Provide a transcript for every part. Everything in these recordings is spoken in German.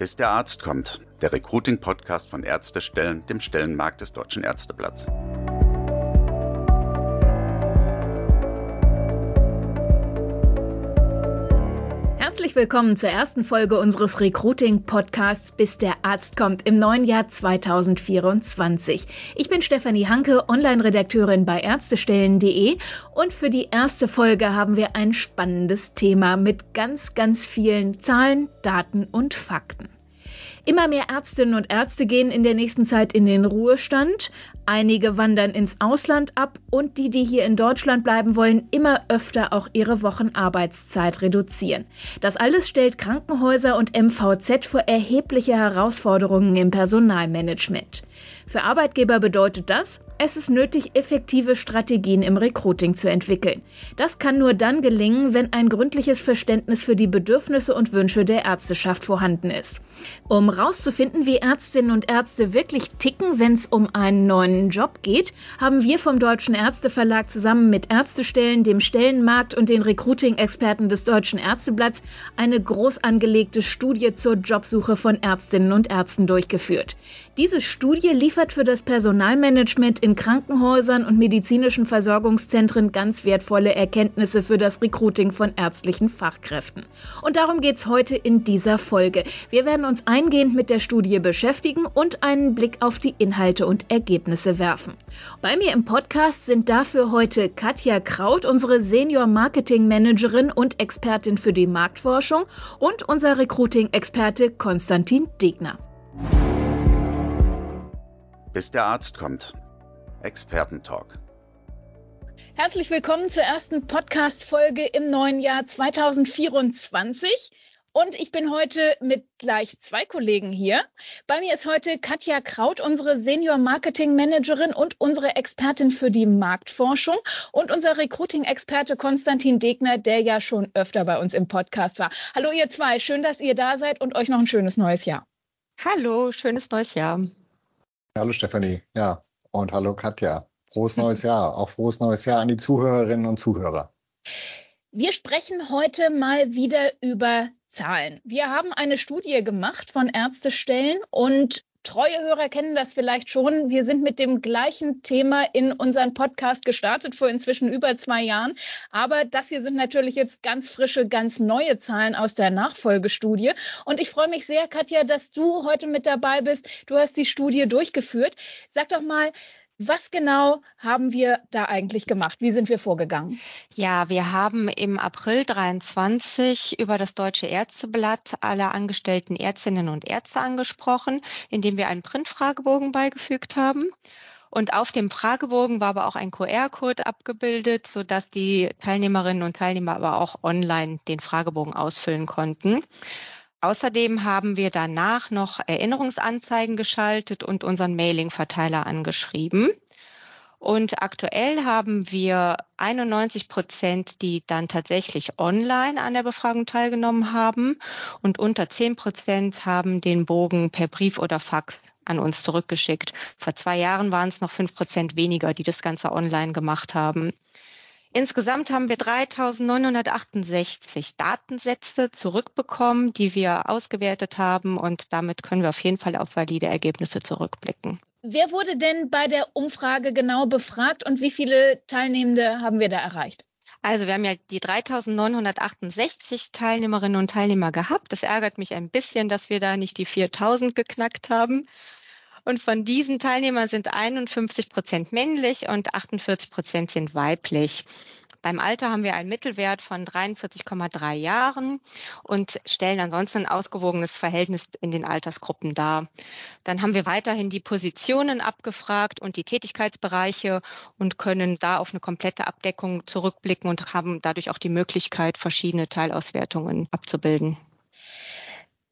Bis der Arzt kommt, der Recruiting-Podcast von Ärztestellen, dem Stellenmarkt des Deutschen Ärzteblatts. Herzlich willkommen zur ersten Folge unseres Recruiting-Podcasts Bis der Arzt kommt im neuen Jahr 2024. Ich bin Stefanie Hanke, Online-Redakteurin bei Ärztestellen.de und für die erste Folge haben wir ein spannendes Thema mit ganz, ganz vielen Zahlen, Daten und Fakten. Immer mehr Ärztinnen und Ärzte gehen in der nächsten Zeit in den Ruhestand. Einige wandern ins Ausland ab und die, die hier in Deutschland bleiben wollen, immer öfter auch ihre Wochenarbeitszeit reduzieren. Das alles stellt Krankenhäuser und MVZ vor erhebliche Herausforderungen im Personalmanagement. Für Arbeitgeber bedeutet das, es ist nötig, effektive Strategien im Recruiting zu entwickeln. Das kann nur dann gelingen, wenn ein gründliches Verständnis für die Bedürfnisse und Wünsche der Ärzteschaft vorhanden ist. Um herauszufinden, wie Ärztinnen und Ärzte wirklich ticken, wenn es um einen neuen Job geht, haben wir vom Deutschen Ärzteverlag zusammen mit Ärztestellen, dem Stellenmarkt und den Recruiting-Experten des Deutschen Ärzteblatts eine groß angelegte Studie zur Jobsuche von Ärztinnen und Ärzten durchgeführt. Diese Studie liefert für das Personalmanagement in Krankenhäusern und medizinischen Versorgungszentren ganz wertvolle Erkenntnisse für das Recruiting von ärztlichen Fachkräften. Und darum geht es heute in dieser Folge. Wir werden uns eingehend mit der Studie beschäftigen und einen Blick auf die Inhalte und Ergebnisse werfen. Bei mir im Podcast sind dafür heute Katja Kraut, unsere Senior Marketing Managerin und Expertin für die Marktforschung und unser Recruiting-Experte Konstantin Degner bis der Arzt kommt. Expertentalk. Herzlich willkommen zur ersten Podcast-Folge im neuen Jahr 2024. Und ich bin heute mit gleich zwei Kollegen hier. Bei mir ist heute Katja Kraut, unsere Senior Marketing Managerin und unsere Expertin für die Marktforschung und unser Recruiting-Experte Konstantin Degner, der ja schon öfter bei uns im Podcast war. Hallo ihr zwei, schön, dass ihr da seid und euch noch ein schönes neues Jahr. Hallo, schönes neues Jahr. Hallo Stefanie, ja, und hallo Katja. Frohes neues Jahr, auch frohes neues Jahr an die Zuhörerinnen und Zuhörer. Wir sprechen heute mal wieder über Zahlen. Wir haben eine Studie gemacht von Ärztestellen und Treue Hörer kennen das vielleicht schon. Wir sind mit dem gleichen Thema in unseren Podcast gestartet vor inzwischen über zwei Jahren. Aber das hier sind natürlich jetzt ganz frische, ganz neue Zahlen aus der Nachfolgestudie. Und ich freue mich sehr, Katja, dass du heute mit dabei bist. Du hast die Studie durchgeführt. Sag doch mal, was genau haben wir da eigentlich gemacht? Wie sind wir vorgegangen? Ja, wir haben im April 23 über das Deutsche Ärzteblatt alle angestellten Ärztinnen und Ärzte angesprochen, indem wir einen Printfragebogen beigefügt haben. Und auf dem Fragebogen war aber auch ein QR-Code abgebildet, sodass die Teilnehmerinnen und Teilnehmer aber auch online den Fragebogen ausfüllen konnten. Außerdem haben wir danach noch Erinnerungsanzeigen geschaltet und unseren Mailing-Verteiler angeschrieben. Und aktuell haben wir 91 Prozent, die dann tatsächlich online an der Befragung teilgenommen haben. Und unter 10 Prozent haben den Bogen per Brief oder Fax an uns zurückgeschickt. Vor zwei Jahren waren es noch fünf Prozent weniger, die das Ganze online gemacht haben. Insgesamt haben wir 3968 Datensätze zurückbekommen, die wir ausgewertet haben und damit können wir auf jeden Fall auf valide Ergebnisse zurückblicken. Wer wurde denn bei der Umfrage genau befragt und wie viele Teilnehmende haben wir da erreicht? Also wir haben ja die 3968 Teilnehmerinnen und Teilnehmer gehabt. Das ärgert mich ein bisschen, dass wir da nicht die 4000 geknackt haben. Und von diesen Teilnehmern sind 51 Prozent männlich und 48 Prozent sind weiblich. Beim Alter haben wir einen Mittelwert von 43,3 Jahren und stellen ansonsten ein ausgewogenes Verhältnis in den Altersgruppen dar. Dann haben wir weiterhin die Positionen abgefragt und die Tätigkeitsbereiche und können da auf eine komplette Abdeckung zurückblicken und haben dadurch auch die Möglichkeit, verschiedene Teilauswertungen abzubilden.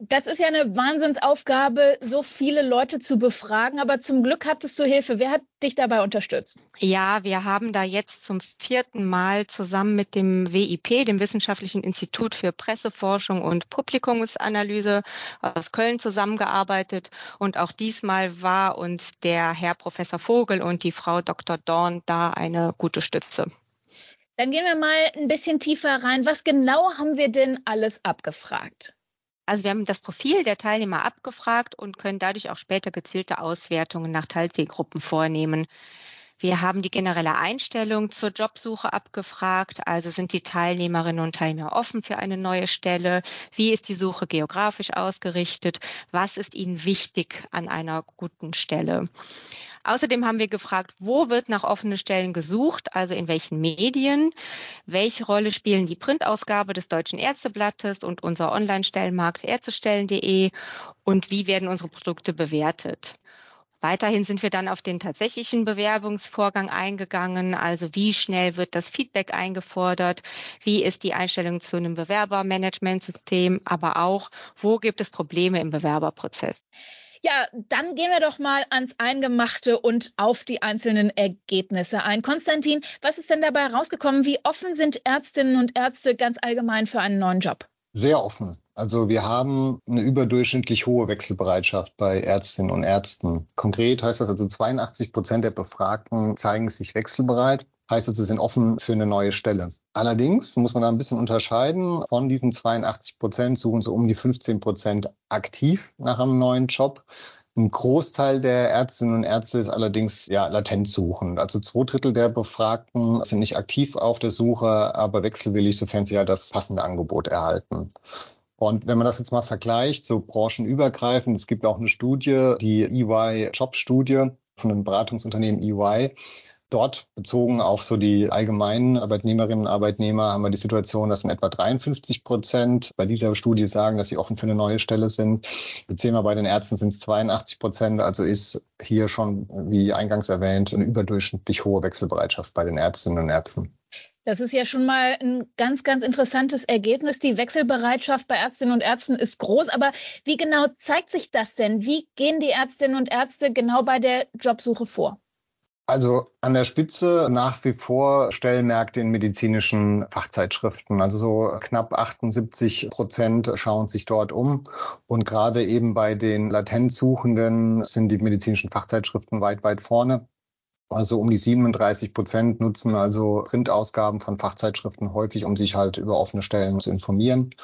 Das ist ja eine Wahnsinnsaufgabe, so viele Leute zu befragen, aber zum Glück hattest du Hilfe. Wer hat dich dabei unterstützt? Ja, wir haben da jetzt zum vierten Mal zusammen mit dem WIP, dem Wissenschaftlichen Institut für Presseforschung und Publikumsanalyse aus Köln zusammengearbeitet. Und auch diesmal war uns der Herr Professor Vogel und die Frau Dr. Dorn da eine gute Stütze. Dann gehen wir mal ein bisschen tiefer rein. Was genau haben wir denn alles abgefragt? Also wir haben das Profil der Teilnehmer abgefragt und können dadurch auch später gezielte Auswertungen nach Teilzielgruppen vornehmen. Wir haben die generelle Einstellung zur Jobsuche abgefragt. Also sind die Teilnehmerinnen und Teilnehmer offen für eine neue Stelle? Wie ist die Suche geografisch ausgerichtet? Was ist ihnen wichtig an einer guten Stelle? Außerdem haben wir gefragt, wo wird nach offenen Stellen gesucht, also in welchen Medien, welche Rolle spielen die Printausgabe des Deutschen Ärzteblattes und unser Online-Stellenmarkt ärztestellen.de und wie werden unsere Produkte bewertet. Weiterhin sind wir dann auf den tatsächlichen Bewerbungsvorgang eingegangen. Also wie schnell wird das Feedback eingefordert? Wie ist die Einstellung zu einem Bewerbermanagementsystem? Aber auch, wo gibt es Probleme im Bewerberprozess? Ja, dann gehen wir doch mal ans Eingemachte und auf die einzelnen Ergebnisse ein. Konstantin, was ist denn dabei rausgekommen? Wie offen sind Ärztinnen und Ärzte ganz allgemein für einen neuen Job? Sehr offen. Also wir haben eine überdurchschnittlich hohe Wechselbereitschaft bei Ärztinnen und Ärzten. Konkret heißt das also 82 Prozent der Befragten zeigen sich wechselbereit heißt also, sie sind offen für eine neue Stelle. Allerdings muss man da ein bisschen unterscheiden. Von diesen 82 Prozent suchen so um die 15 Prozent aktiv nach einem neuen Job. Ein Großteil der Ärztinnen und Ärzte ist allerdings ja latent suchend. Also zwei Drittel der Befragten sind nicht aktiv auf der Suche, aber wechselwillig, sofern sie ja das passende Angebot erhalten. Und wenn man das jetzt mal vergleicht, so branchenübergreifend, es gibt auch eine Studie, die EY Job Studie von einem Beratungsunternehmen EY, Dort bezogen auf so die allgemeinen Arbeitnehmerinnen und Arbeitnehmer haben wir die Situation, dass in etwa 53 Prozent bei dieser Studie sagen, dass sie offen für eine neue Stelle sind. Beziehen wir bei den Ärzten sind es 82 Prozent. Also ist hier schon, wie eingangs erwähnt, eine überdurchschnittlich hohe Wechselbereitschaft bei den Ärztinnen und Ärzten. Das ist ja schon mal ein ganz, ganz interessantes Ergebnis. Die Wechselbereitschaft bei Ärztinnen und Ärzten ist groß. Aber wie genau zeigt sich das denn? Wie gehen die Ärztinnen und Ärzte genau bei der Jobsuche vor? Also an der Spitze nach wie vor Stellenmärkte in medizinischen Fachzeitschriften. Also so knapp 78 Prozent schauen sich dort um. Und gerade eben bei den Latenzsuchenden sind die medizinischen Fachzeitschriften weit, weit vorne. Also um die 37 Prozent nutzen also Printausgaben von Fachzeitschriften häufig, um sich halt über offene Stellen zu informieren.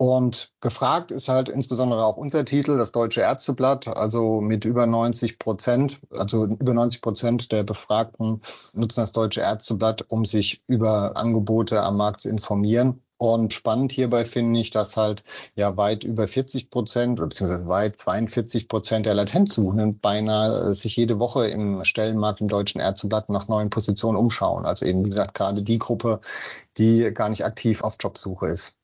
Und gefragt ist halt insbesondere auch unser Titel, das Deutsche Ärzteblatt, also mit über 90 Prozent, also über 90 Prozent der Befragten nutzen das Deutsche Ärzteblatt, um sich über Angebote am Markt zu informieren. Und spannend hierbei finde ich, dass halt ja weit über 40 Prozent oder beziehungsweise weit 42 Prozent der Latenzsuchenden beinahe sich jede Woche im Stellenmarkt im Deutschen Ärzteblatt nach neuen Positionen umschauen. Also eben, wie gesagt, gerade die Gruppe, die gar nicht aktiv auf Jobsuche ist.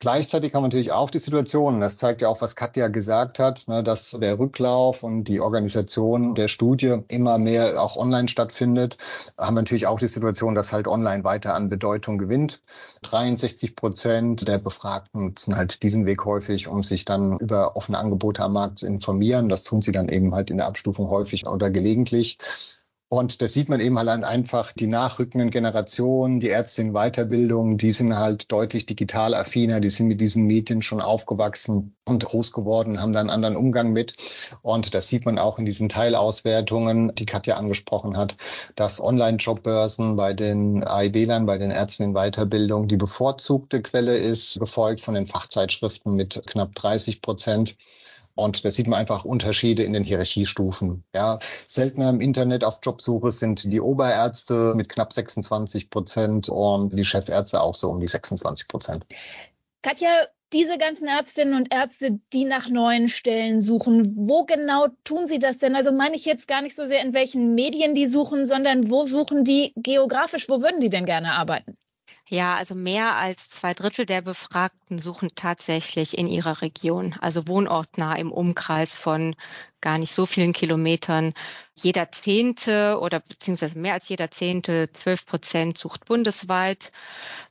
Gleichzeitig haben wir natürlich auch die Situation, das zeigt ja auch, was Katja gesagt hat, ne, dass der Rücklauf und die Organisation der Studie immer mehr auch online stattfindet. Haben wir natürlich auch die Situation, dass halt online weiter an Bedeutung gewinnt. 63 Prozent der Befragten nutzen halt diesen Weg häufig, um sich dann über offene Angebote am Markt zu informieren. Das tun sie dann eben halt in der Abstufung häufig oder gelegentlich. Und das sieht man eben halt einfach, die nachrückenden Generationen, die Ärzte in Weiterbildung, die sind halt deutlich digital affiner, die sind mit diesen Medien schon aufgewachsen und groß geworden, haben da einen anderen Umgang mit. Und das sieht man auch in diesen Teilauswertungen, die Katja angesprochen hat, dass Online-Jobbörsen bei den AIB-Lern, bei den Ärzten in Weiterbildung die bevorzugte Quelle ist, gefolgt von den Fachzeitschriften mit knapp 30 Prozent. Und da sieht man einfach Unterschiede in den Hierarchiestufen. Ja, seltener im Internet auf Jobsuche sind die Oberärzte mit knapp 26 Prozent und die Chefärzte auch so um die 26 Prozent. Katja, diese ganzen Ärztinnen und Ärzte, die nach neuen Stellen suchen, wo genau tun sie das denn? Also meine ich jetzt gar nicht so sehr, in welchen Medien die suchen, sondern wo suchen die geografisch? Wo würden die denn gerne arbeiten? Ja, also mehr als zwei Drittel der Befragten suchen tatsächlich in ihrer Region, also wohnortnah im Umkreis von gar nicht so vielen Kilometern. Jeder Zehnte oder beziehungsweise mehr als jeder Zehnte, zwölf Prozent sucht bundesweit.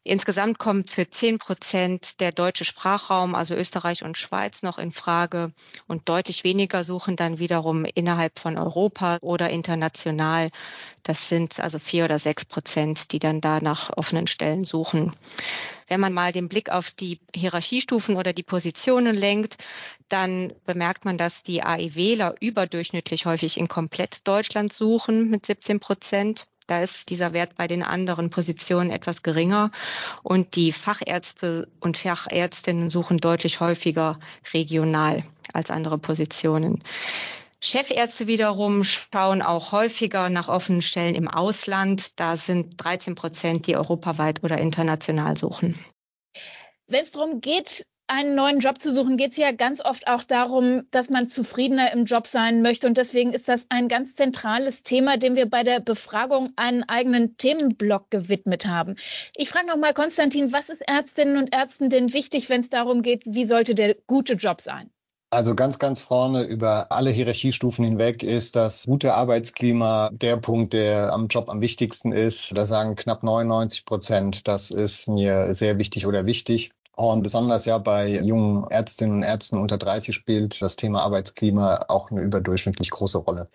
Insgesamt kommt für zehn Prozent der deutsche Sprachraum, also Österreich und Schweiz, noch in Frage. Und deutlich weniger suchen dann wiederum innerhalb von Europa oder international. Das sind also vier oder sechs Prozent, die dann da nach offenen Stellen suchen. Wenn man mal den Blick auf die Hierarchiestufen oder die Positionen lenkt, dann bemerkt man, dass die AIWler überdurchschnittlich häufig in komplett Deutschland suchen mit 17 Prozent Da ist dieser Wert bei den anderen Positionen etwas geringer und die Fachärzte und Fachärztinnen suchen deutlich häufiger regional als andere Positionen. Chefärzte wiederum schauen auch häufiger nach offenen Stellen im Ausland. Da sind 13 Prozent, die europaweit oder international suchen. Wenn es darum geht, einen neuen Job zu suchen, geht es ja ganz oft auch darum, dass man zufriedener im Job sein möchte. Und deswegen ist das ein ganz zentrales Thema, dem wir bei der Befragung einen eigenen Themenblock gewidmet haben. Ich frage nochmal, Konstantin, was ist Ärztinnen und Ärzten denn wichtig, wenn es darum geht, wie sollte der gute Job sein? Also ganz, ganz vorne über alle Hierarchiestufen hinweg ist das gute Arbeitsklima der Punkt, der am Job am wichtigsten ist. Da sagen knapp 99 Prozent, das ist mir sehr wichtig oder wichtig. Und besonders ja bei jungen Ärztinnen und Ärzten unter 30 spielt das Thema Arbeitsklima auch eine überdurchschnittlich große Rolle.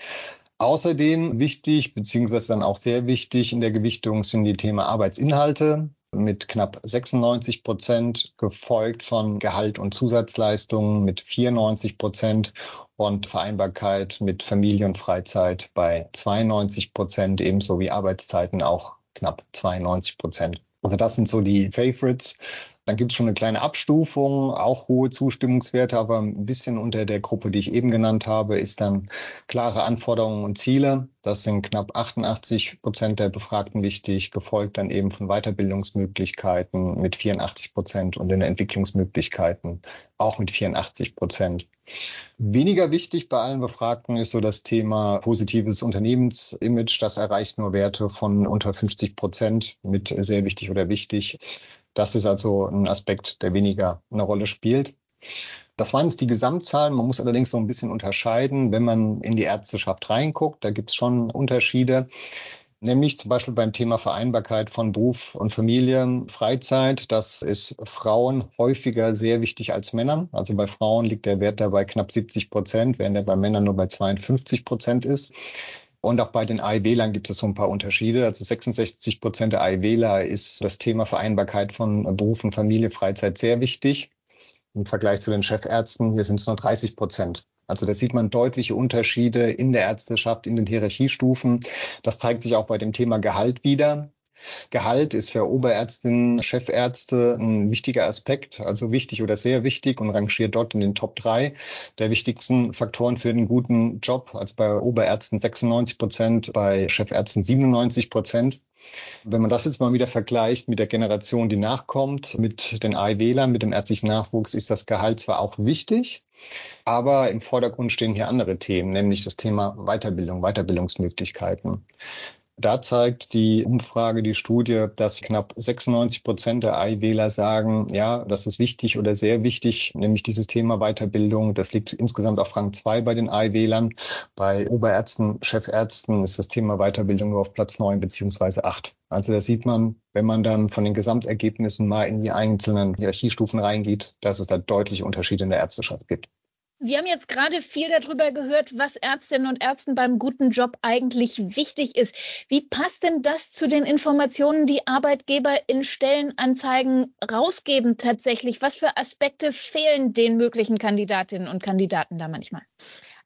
Außerdem wichtig, beziehungsweise dann auch sehr wichtig in der Gewichtung sind die Thema Arbeitsinhalte mit knapp 96 Prozent, gefolgt von Gehalt und Zusatzleistungen mit 94 Prozent und Vereinbarkeit mit Familie und Freizeit bei 92 Prozent, ebenso wie Arbeitszeiten auch knapp 92 Prozent. Also das sind so die Favorites. Dann gibt es schon eine kleine Abstufung, auch hohe Zustimmungswerte, aber ein bisschen unter der Gruppe, die ich eben genannt habe, ist dann klare Anforderungen und Ziele. Das sind knapp 88 Prozent der Befragten wichtig, gefolgt dann eben von Weiterbildungsmöglichkeiten mit 84 Prozent und den Entwicklungsmöglichkeiten auch mit 84 Prozent. Weniger wichtig bei allen Befragten ist so das Thema positives Unternehmensimage. Das erreicht nur Werte von unter 50 Prozent mit sehr wichtig oder wichtig. Das ist also ein Aspekt, der weniger eine Rolle spielt. Das waren jetzt die Gesamtzahlen. Man muss allerdings so ein bisschen unterscheiden, wenn man in die Ärzteschaft reinguckt. Da gibt es schon Unterschiede. Nämlich zum Beispiel beim Thema Vereinbarkeit von Beruf und Familie, Freizeit. Das ist Frauen häufiger sehr wichtig als Männern. Also bei Frauen liegt der Wert dabei knapp 70 Prozent, während er bei Männern nur bei 52 Prozent ist. Und auch bei den AIWlern gibt es so ein paar Unterschiede. Also 66 Prozent der AIWler ist das Thema Vereinbarkeit von Beruf und Familie, Freizeit sehr wichtig. Im Vergleich zu den Chefärzten, hier sind es nur 30 Prozent. Also da sieht man deutliche Unterschiede in der Ärzteschaft, in den Hierarchiestufen. Das zeigt sich auch bei dem Thema Gehalt wieder. Gehalt ist für Oberärztinnen, Chefärzte ein wichtiger Aspekt, also wichtig oder sehr wichtig und rangiert dort in den Top drei der wichtigsten Faktoren für einen guten Job. Also bei Oberärzten 96 Prozent, bei Chefärzten 97 Prozent. Wenn man das jetzt mal wieder vergleicht mit der Generation, die nachkommt, mit den AIWlern, mit dem ärztlichen Nachwuchs, ist das Gehalt zwar auch wichtig, aber im Vordergrund stehen hier andere Themen, nämlich das Thema Weiterbildung, Weiterbildungsmöglichkeiten. Da zeigt die Umfrage, die Studie, dass knapp 96 Prozent der AI-Wähler sagen, ja, das ist wichtig oder sehr wichtig, nämlich dieses Thema Weiterbildung. Das liegt insgesamt auf Rang zwei bei den AI-Wählern. Bei Oberärzten, Chefärzten ist das Thema Weiterbildung nur auf Platz neun beziehungsweise acht. Also da sieht man, wenn man dann von den Gesamtergebnissen mal in die einzelnen Hierarchiestufen reingeht, dass es da deutliche Unterschiede in der Ärzteschaft gibt. Wir haben jetzt gerade viel darüber gehört, was Ärztinnen und Ärzten beim guten Job eigentlich wichtig ist. Wie passt denn das zu den Informationen, die Arbeitgeber in Stellenanzeigen rausgeben tatsächlich? Was für Aspekte fehlen den möglichen Kandidatinnen und Kandidaten da manchmal?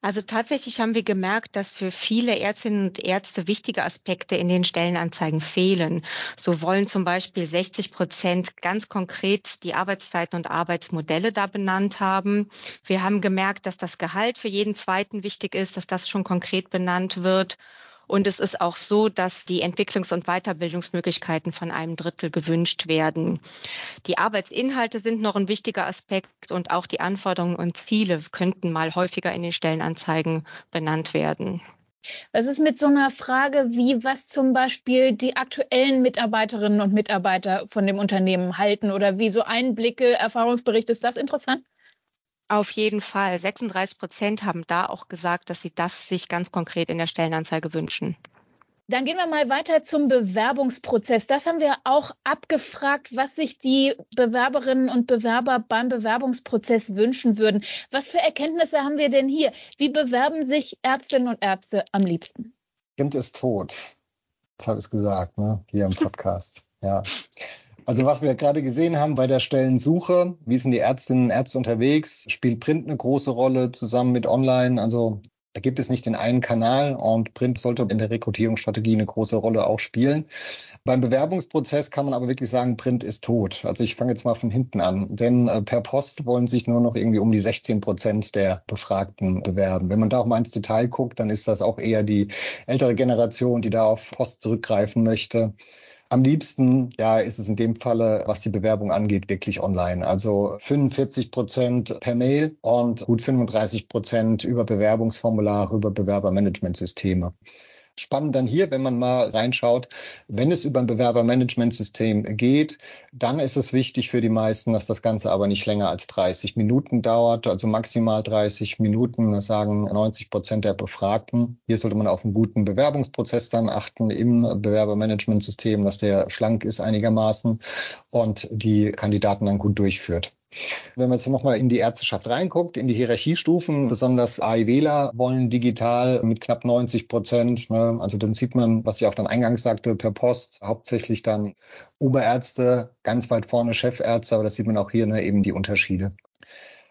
Also tatsächlich haben wir gemerkt, dass für viele Ärztinnen und Ärzte wichtige Aspekte in den Stellenanzeigen fehlen. So wollen zum Beispiel 60 Prozent ganz konkret die Arbeitszeiten und Arbeitsmodelle da benannt haben. Wir haben gemerkt, dass das Gehalt für jeden Zweiten wichtig ist, dass das schon konkret benannt wird. Und es ist auch so, dass die Entwicklungs- und Weiterbildungsmöglichkeiten von einem Drittel gewünscht werden. Die Arbeitsinhalte sind noch ein wichtiger Aspekt und auch die Anforderungen und Ziele könnten mal häufiger in den Stellenanzeigen benannt werden. Was ist mit so einer Frage wie, was zum Beispiel die aktuellen Mitarbeiterinnen und Mitarbeiter von dem Unternehmen halten oder wie so Einblicke, Erfahrungsberichte, ist das interessant? Auf jeden Fall. 36 Prozent haben da auch gesagt, dass sie das sich ganz konkret in der Stellenanzeige wünschen. Dann gehen wir mal weiter zum Bewerbungsprozess. Das haben wir auch abgefragt, was sich die Bewerberinnen und Bewerber beim Bewerbungsprozess wünschen würden. Was für Erkenntnisse haben wir denn hier? Wie bewerben sich Ärztinnen und Ärzte am liebsten? Kind ist tot. Das habe ich gesagt, ne? Hier im Podcast. Ja. Also was wir gerade gesehen haben bei der Stellensuche, wie sind die Ärztinnen und Ärzte unterwegs, spielt Print eine große Rolle zusammen mit Online. Also Da gibt es nicht den einen Kanal und Print sollte in der Rekrutierungsstrategie eine große Rolle auch spielen. Beim Bewerbungsprozess kann man aber wirklich sagen, Print ist tot. Also ich fange jetzt mal von hinten an, denn äh, per Post wollen sich nur noch irgendwie um die 16 Prozent der Befragten bewerben. Wenn man da auch mal ins Detail guckt, dann ist das auch eher die ältere Generation, die da auf Post zurückgreifen möchte. Am liebsten, ja, ist es in dem Falle, was die Bewerbung angeht, wirklich online. Also 45 Prozent per Mail und gut 35 Prozent über Bewerbungsformulare, über Bewerbermanagementsysteme. Spannend dann hier, wenn man mal reinschaut, wenn es über ein Bewerbermanagementsystem geht, dann ist es wichtig für die meisten, dass das Ganze aber nicht länger als 30 Minuten dauert, also maximal 30 Minuten, das sagen 90 Prozent der Befragten. Hier sollte man auf einen guten Bewerbungsprozess dann achten im Bewerbermanagementsystem, dass der schlank ist einigermaßen und die Kandidaten dann gut durchführt. Wenn man jetzt nochmal in die Ärzteschaft reinguckt, in die Hierarchiestufen, besonders AIWler wollen digital mit knapp 90 Prozent. Ne? Also dann sieht man, was ich auch dann eingangs sagte, per Post, hauptsächlich dann Oberärzte, ganz weit vorne Chefärzte, aber das sieht man auch hier ne, eben die Unterschiede.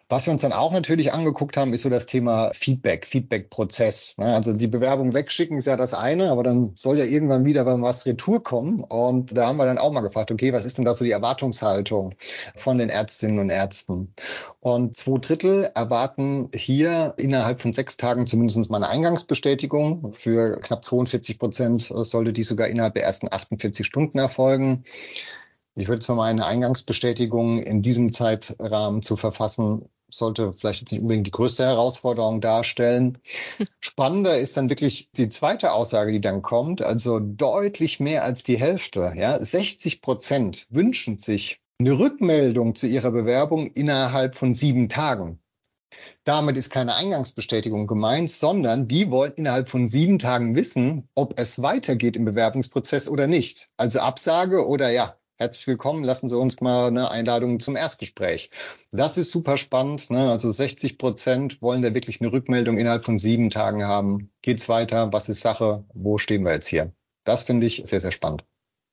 Was wir uns dann auch natürlich angeguckt haben, ist so das Thema Feedback, Feedback-Prozess. Ne? Also die Bewerbung wegschicken ist ja das eine, aber dann soll ja irgendwann wieder was Retour kommen. Und da haben wir dann auch mal gefragt, okay, was ist denn da so die Erwartungshaltung von den Ärztinnen und Ärzten? Und zwei Drittel erwarten hier innerhalb von sechs Tagen zumindest mal eine Eingangsbestätigung. Für knapp 42 Prozent sollte die sogar innerhalb der ersten 48 Stunden erfolgen. Ich würde mal meine Eingangsbestätigung in diesem Zeitrahmen zu verfassen, sollte vielleicht jetzt nicht unbedingt die größte Herausforderung darstellen. Spannender ist dann wirklich die zweite Aussage, die dann kommt. Also deutlich mehr als die Hälfte, ja, 60 Prozent wünschen sich eine Rückmeldung zu ihrer Bewerbung innerhalb von sieben Tagen. Damit ist keine Eingangsbestätigung gemeint, sondern die wollen innerhalb von sieben Tagen wissen, ob es weitergeht im Bewerbungsprozess oder nicht. Also Absage oder ja, herzlich willkommen, lassen Sie uns mal eine Einladung zum Erstgespräch. Das ist super spannend. Ne? Also 60 Prozent wollen da wirklich eine Rückmeldung innerhalb von sieben Tagen haben. Geht's weiter? Was ist Sache? Wo stehen wir jetzt hier? Das finde ich sehr, sehr spannend.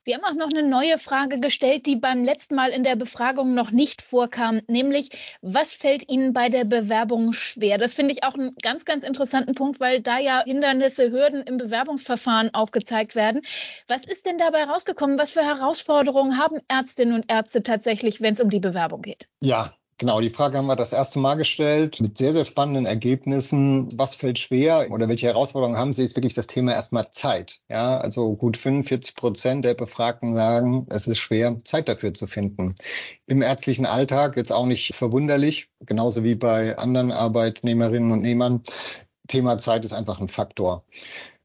Wir haben auch noch eine neue Frage gestellt, die beim letzten Mal in der Befragung noch nicht vorkam, nämlich was fällt Ihnen bei der Bewerbung schwer? Das finde ich auch einen ganz, ganz interessanten Punkt, weil da ja Hindernisse, Hürden im Bewerbungsverfahren aufgezeigt werden. Was ist denn dabei rausgekommen? Was für Herausforderungen haben Ärztinnen und Ärzte tatsächlich, wenn es um die Bewerbung geht? Ja, Genau, die Frage haben wir das erste Mal gestellt mit sehr, sehr spannenden Ergebnissen. Was fällt schwer oder welche Herausforderungen haben Sie? Ist wirklich das Thema erstmal Zeit. Ja, also gut 45 Prozent der Befragten sagen, es ist schwer, Zeit dafür zu finden. Im ärztlichen Alltag jetzt auch nicht verwunderlich, genauso wie bei anderen Arbeitnehmerinnen und Nehmern. Thema Zeit ist einfach ein Faktor.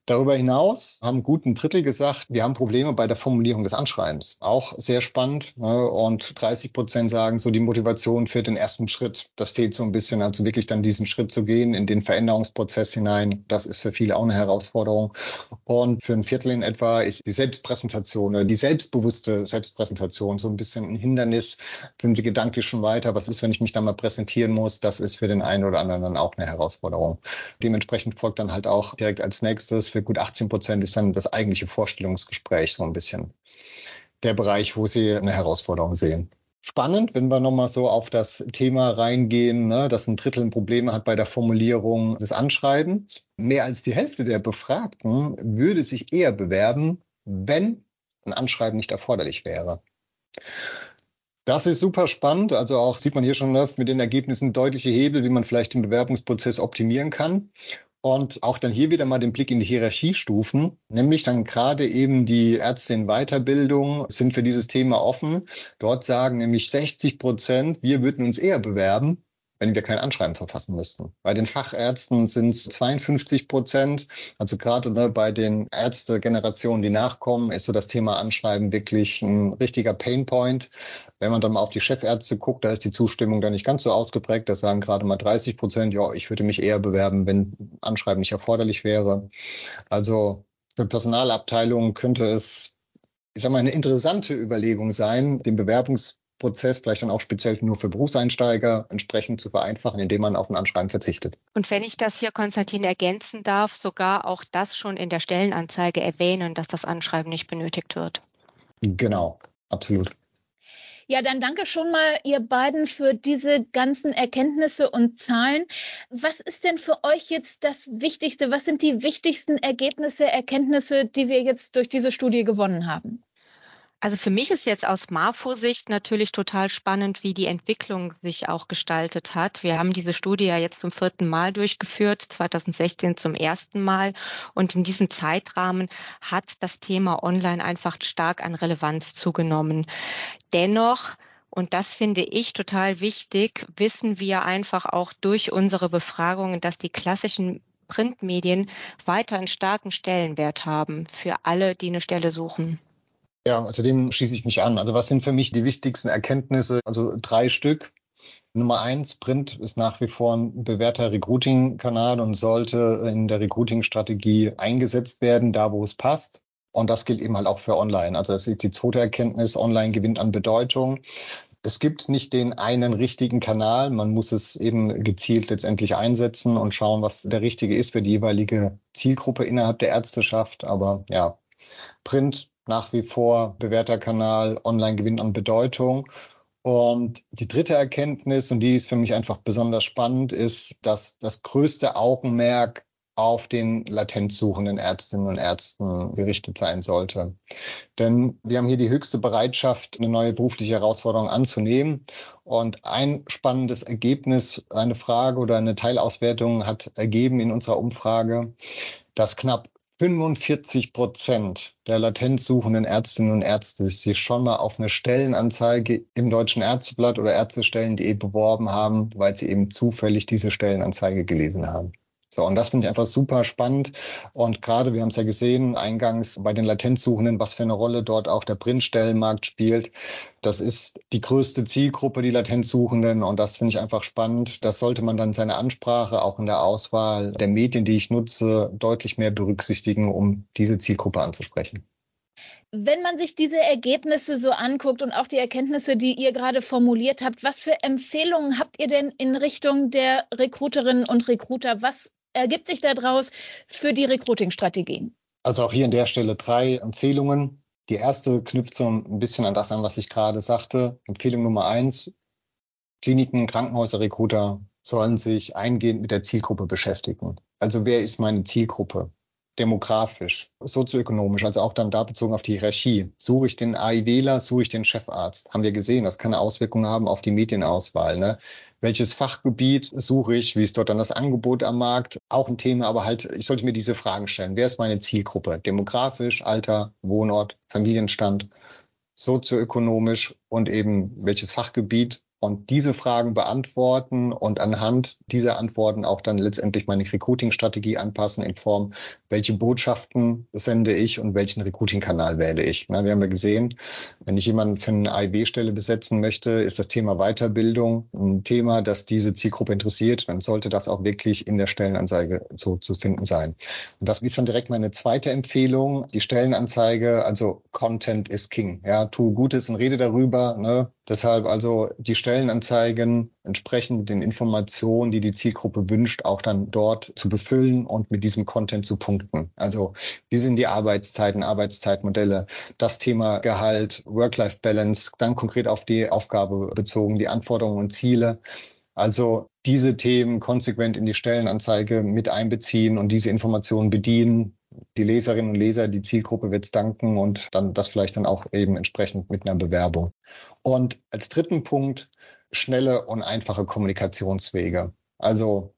Darüber hinaus haben gut ein Drittel gesagt, wir haben Probleme bei der Formulierung des Anschreibens. Auch sehr spannend. Ne? Und 30 Prozent sagen so, die Motivation für den ersten Schritt, das fehlt so ein bisschen. Also wirklich dann diesen Schritt zu gehen in den Veränderungsprozess hinein, das ist für viele auch eine Herausforderung. Und für ein Viertel in etwa ist die Selbstpräsentation oder die selbstbewusste Selbstpräsentation so ein bisschen ein Hindernis. Sind sie gedanklich schon weiter? Was ist, wenn ich mich da mal präsentieren muss? Das ist für den einen oder anderen dann auch eine Herausforderung. Dementsprechend folgt dann halt auch direkt als nächstes für gut 18 Prozent ist dann das eigentliche Vorstellungsgespräch so ein bisschen der Bereich, wo Sie eine Herausforderung sehen. Spannend, wenn wir nochmal so auf das Thema reingehen, ne, dass ein Drittel Probleme hat bei der Formulierung des Anschreibens. Mehr als die Hälfte der Befragten würde sich eher bewerben, wenn ein Anschreiben nicht erforderlich wäre. Das ist super spannend. Also auch sieht man hier schon ne, mit den Ergebnissen deutliche Hebel, wie man vielleicht den Bewerbungsprozess optimieren kann. Und auch dann hier wieder mal den Blick in die Hierarchiestufen, nämlich dann gerade eben die Ärzte in Weiterbildung sind für dieses Thema offen. Dort sagen nämlich 60 Prozent, wir würden uns eher bewerben, wenn wir kein Anschreiben verfassen müssten. Bei den Fachärzten sind es 52 Prozent. Also gerade ne, bei den Ärztegenerationen, die nachkommen, ist so das Thema Anschreiben wirklich ein richtiger Painpoint. Wenn man dann mal auf die Chefärzte guckt, da ist die Zustimmung dann nicht ganz so ausgeprägt. Das sagen gerade mal 30 Prozent, ja, ich würde mich eher bewerben, wenn Anschreiben nicht erforderlich wäre. Also für Personalabteilungen könnte es ich sage mal, eine interessante Überlegung sein, den Bewerbungs Prozess vielleicht dann auch speziell nur für Berufseinsteiger entsprechend zu vereinfachen, indem man auf ein Anschreiben verzichtet. Und wenn ich das hier, Konstantin, ergänzen darf, sogar auch das schon in der Stellenanzeige erwähnen, dass das Anschreiben nicht benötigt wird. Genau, absolut. Ja, dann danke schon mal ihr beiden für diese ganzen Erkenntnisse und Zahlen. Was ist denn für euch jetzt das Wichtigste? Was sind die wichtigsten Ergebnisse, Erkenntnisse, die wir jetzt durch diese Studie gewonnen haben? Also für mich ist jetzt aus Marfo-Sicht natürlich total spannend, wie die Entwicklung sich auch gestaltet hat. Wir haben diese Studie ja jetzt zum vierten Mal durchgeführt, 2016 zum ersten Mal. Und in diesem Zeitrahmen hat das Thema Online einfach stark an Relevanz zugenommen. Dennoch und das finde ich total wichtig, wissen wir einfach auch durch unsere Befragungen, dass die klassischen Printmedien weiter einen starken Stellenwert haben für alle, die eine Stelle suchen. Ja, also dem schließe ich mich an. Also was sind für mich die wichtigsten Erkenntnisse? Also drei Stück. Nummer eins, Print ist nach wie vor ein bewährter Recruiting-Kanal und sollte in der Recruiting-Strategie eingesetzt werden, da wo es passt. Und das gilt eben halt auch für Online. Also das ist die zweite Erkenntnis, Online gewinnt an Bedeutung. Es gibt nicht den einen richtigen Kanal. Man muss es eben gezielt letztendlich einsetzen und schauen, was der richtige ist für die jeweilige Zielgruppe innerhalb der Ärzteschaft. Aber ja, Print nach wie vor bewährter Kanal, online gewinnt an Bedeutung. Und die dritte Erkenntnis, und die ist für mich einfach besonders spannend, ist, dass das größte Augenmerk auf den latent suchenden Ärztinnen und Ärzten gerichtet sein sollte. Denn wir haben hier die höchste Bereitschaft, eine neue berufliche Herausforderung anzunehmen. Und ein spannendes Ergebnis, eine Frage oder eine Teilauswertung hat ergeben in unserer Umfrage, dass knapp 45 Prozent der latent suchenden Ärztinnen und Ärzte sich schon mal auf eine Stellenanzeige im Deutschen Ärzteblatt oder Ärztestellen.de beworben haben, weil sie eben zufällig diese Stellenanzeige gelesen haben. So, und das finde ich einfach super spannend. Und gerade, wir haben es ja gesehen, eingangs bei den Latenzsuchenden, was für eine Rolle dort auch der Printstellenmarkt spielt. Das ist die größte Zielgruppe, die Latenzsuchenden. Und das finde ich einfach spannend. Das sollte man dann seine Ansprache auch in der Auswahl der Medien, die ich nutze, deutlich mehr berücksichtigen, um diese Zielgruppe anzusprechen. Wenn man sich diese Ergebnisse so anguckt und auch die Erkenntnisse, die ihr gerade formuliert habt, was für Empfehlungen habt ihr denn in Richtung der Recruiterinnen und Recruiter? Was ergibt sich daraus für die Recruiting-Strategien? Also auch hier an der Stelle drei Empfehlungen. Die erste knüpft so ein bisschen an das an, was ich gerade sagte. Empfehlung Nummer eins. Kliniken, Krankenhäuser, Recruiter sollen sich eingehend mit der Zielgruppe beschäftigen. Also wer ist meine Zielgruppe? demografisch, sozioökonomisch, also auch dann da bezogen auf die Hierarchie. Suche ich den AIWler, suche ich den Chefarzt? Haben wir gesehen, das kann eine Auswirkung haben auf die Medienauswahl. Ne? Welches Fachgebiet suche ich? Wie ist dort dann das Angebot am Markt? Auch ein Thema, aber halt, ich sollte mir diese Fragen stellen. Wer ist meine Zielgruppe? Demografisch, Alter, Wohnort, Familienstand, sozioökonomisch und eben welches Fachgebiet und diese Fragen beantworten und anhand dieser Antworten auch dann letztendlich meine Recruiting-Strategie anpassen in Form, welche Botschaften sende ich und welchen Recruiting-Kanal wähle ich. Na, wir haben ja gesehen, wenn ich jemanden für eine AIW-Stelle besetzen möchte, ist das Thema Weiterbildung ein Thema, das diese Zielgruppe interessiert. Dann sollte das auch wirklich in der Stellenanzeige so zu finden sein. Und das ist dann direkt meine zweite Empfehlung. Die Stellenanzeige, also Content is King. Ja, tu Gutes und rede darüber. Ne? Deshalb also die Stellenanzeigen entsprechend den Informationen, die die Zielgruppe wünscht, auch dann dort zu befüllen und mit diesem Content zu punkten. Also wie sind die Arbeitszeiten, Arbeitszeitmodelle, das Thema Gehalt, Work-Life-Balance, dann konkret auf die Aufgabe bezogen, die Anforderungen und Ziele. Also diese Themen konsequent in die Stellenanzeige mit einbeziehen und diese Informationen bedienen, die Leserinnen und Leser, die Zielgruppe wird es danken und dann das vielleicht dann auch eben entsprechend mit einer Bewerbung. Und als dritten Punkt schnelle und einfache Kommunikationswege. Also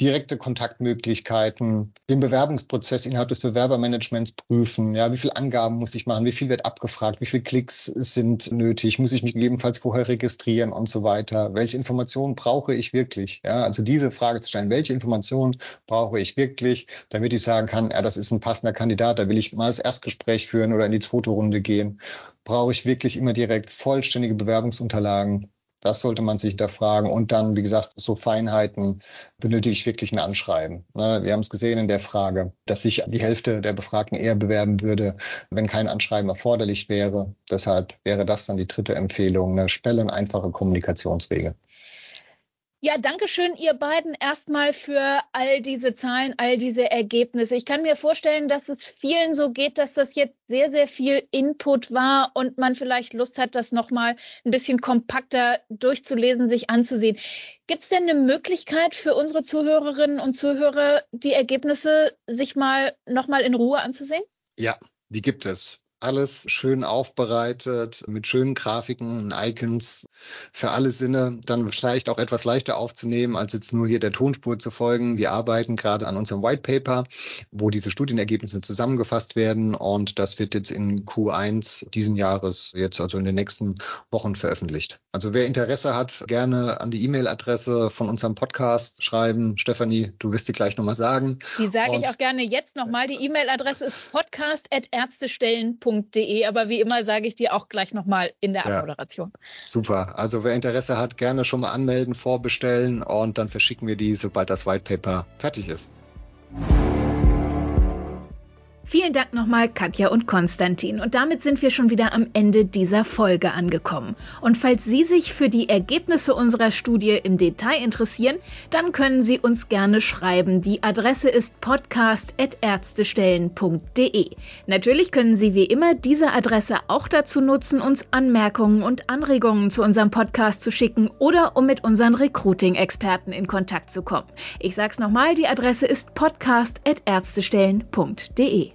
direkte Kontaktmöglichkeiten, den Bewerbungsprozess innerhalb des Bewerbermanagements prüfen. Ja, wie viele Angaben muss ich machen? Wie viel wird abgefragt? Wie viele Klicks sind nötig? Muss ich mich gegebenenfalls vorher registrieren und so weiter? Welche Informationen brauche ich wirklich? Ja, also diese Frage zu stellen. Welche Informationen brauche ich wirklich, damit ich sagen kann, ja, das ist ein passender Kandidat, da will ich mal das Erstgespräch führen oder in die zweite Runde gehen? Brauche ich wirklich immer direkt vollständige Bewerbungsunterlagen? Das sollte man sich da fragen. Und dann, wie gesagt, so Feinheiten benötige ich wirklich ein Anschreiben. Ne, wir haben es gesehen in der Frage, dass sich die Hälfte der Befragten eher bewerben würde, wenn kein Anschreiben erforderlich wäre. Deshalb wäre das dann die dritte Empfehlung, eine schnelle und einfache Kommunikationswege. Ja, danke schön, ihr beiden, erstmal für all diese Zahlen, all diese Ergebnisse. Ich kann mir vorstellen, dass es vielen so geht, dass das jetzt sehr, sehr viel Input war und man vielleicht Lust hat, das nochmal ein bisschen kompakter durchzulesen, sich anzusehen. Gibt es denn eine Möglichkeit für unsere Zuhörerinnen und Zuhörer, die Ergebnisse sich mal nochmal in Ruhe anzusehen? Ja, die gibt es alles schön aufbereitet mit schönen Grafiken, Icons für alle Sinne, dann vielleicht auch etwas leichter aufzunehmen, als jetzt nur hier der Tonspur zu folgen. Wir arbeiten gerade an unserem White Paper, wo diese Studienergebnisse zusammengefasst werden und das wird jetzt in Q1 diesen Jahres, jetzt also in den nächsten Wochen veröffentlicht. Also wer Interesse hat, gerne an die E-Mail-Adresse von unserem Podcast schreiben. Stefanie, du wirst die gleich nochmal sagen. Die sage ich auch gerne jetzt nochmal. Die E-Mail-Adresse ist podcast.ärztestellen.de www.ernstestellen.de. Aber wie immer sage ich dir auch gleich nochmal in der ja, Abmoderation. Super. Also wer Interesse hat, gerne schon mal anmelden, vorbestellen und dann verschicken wir die, sobald das White Paper fertig ist. Vielen Dank nochmal Katja und Konstantin. Und damit sind wir schon wieder am Ende dieser Folge angekommen. Und falls Sie sich für die Ergebnisse unserer Studie im Detail interessieren, dann können Sie uns gerne schreiben. Die Adresse ist podcast.ärztestellen.de. Natürlich können Sie wie immer diese Adresse auch dazu nutzen, uns Anmerkungen und Anregungen zu unserem Podcast zu schicken oder um mit unseren Recruiting-Experten in Kontakt zu kommen. Ich sag's nochmal, die Adresse ist podcast.ärztestellen.de.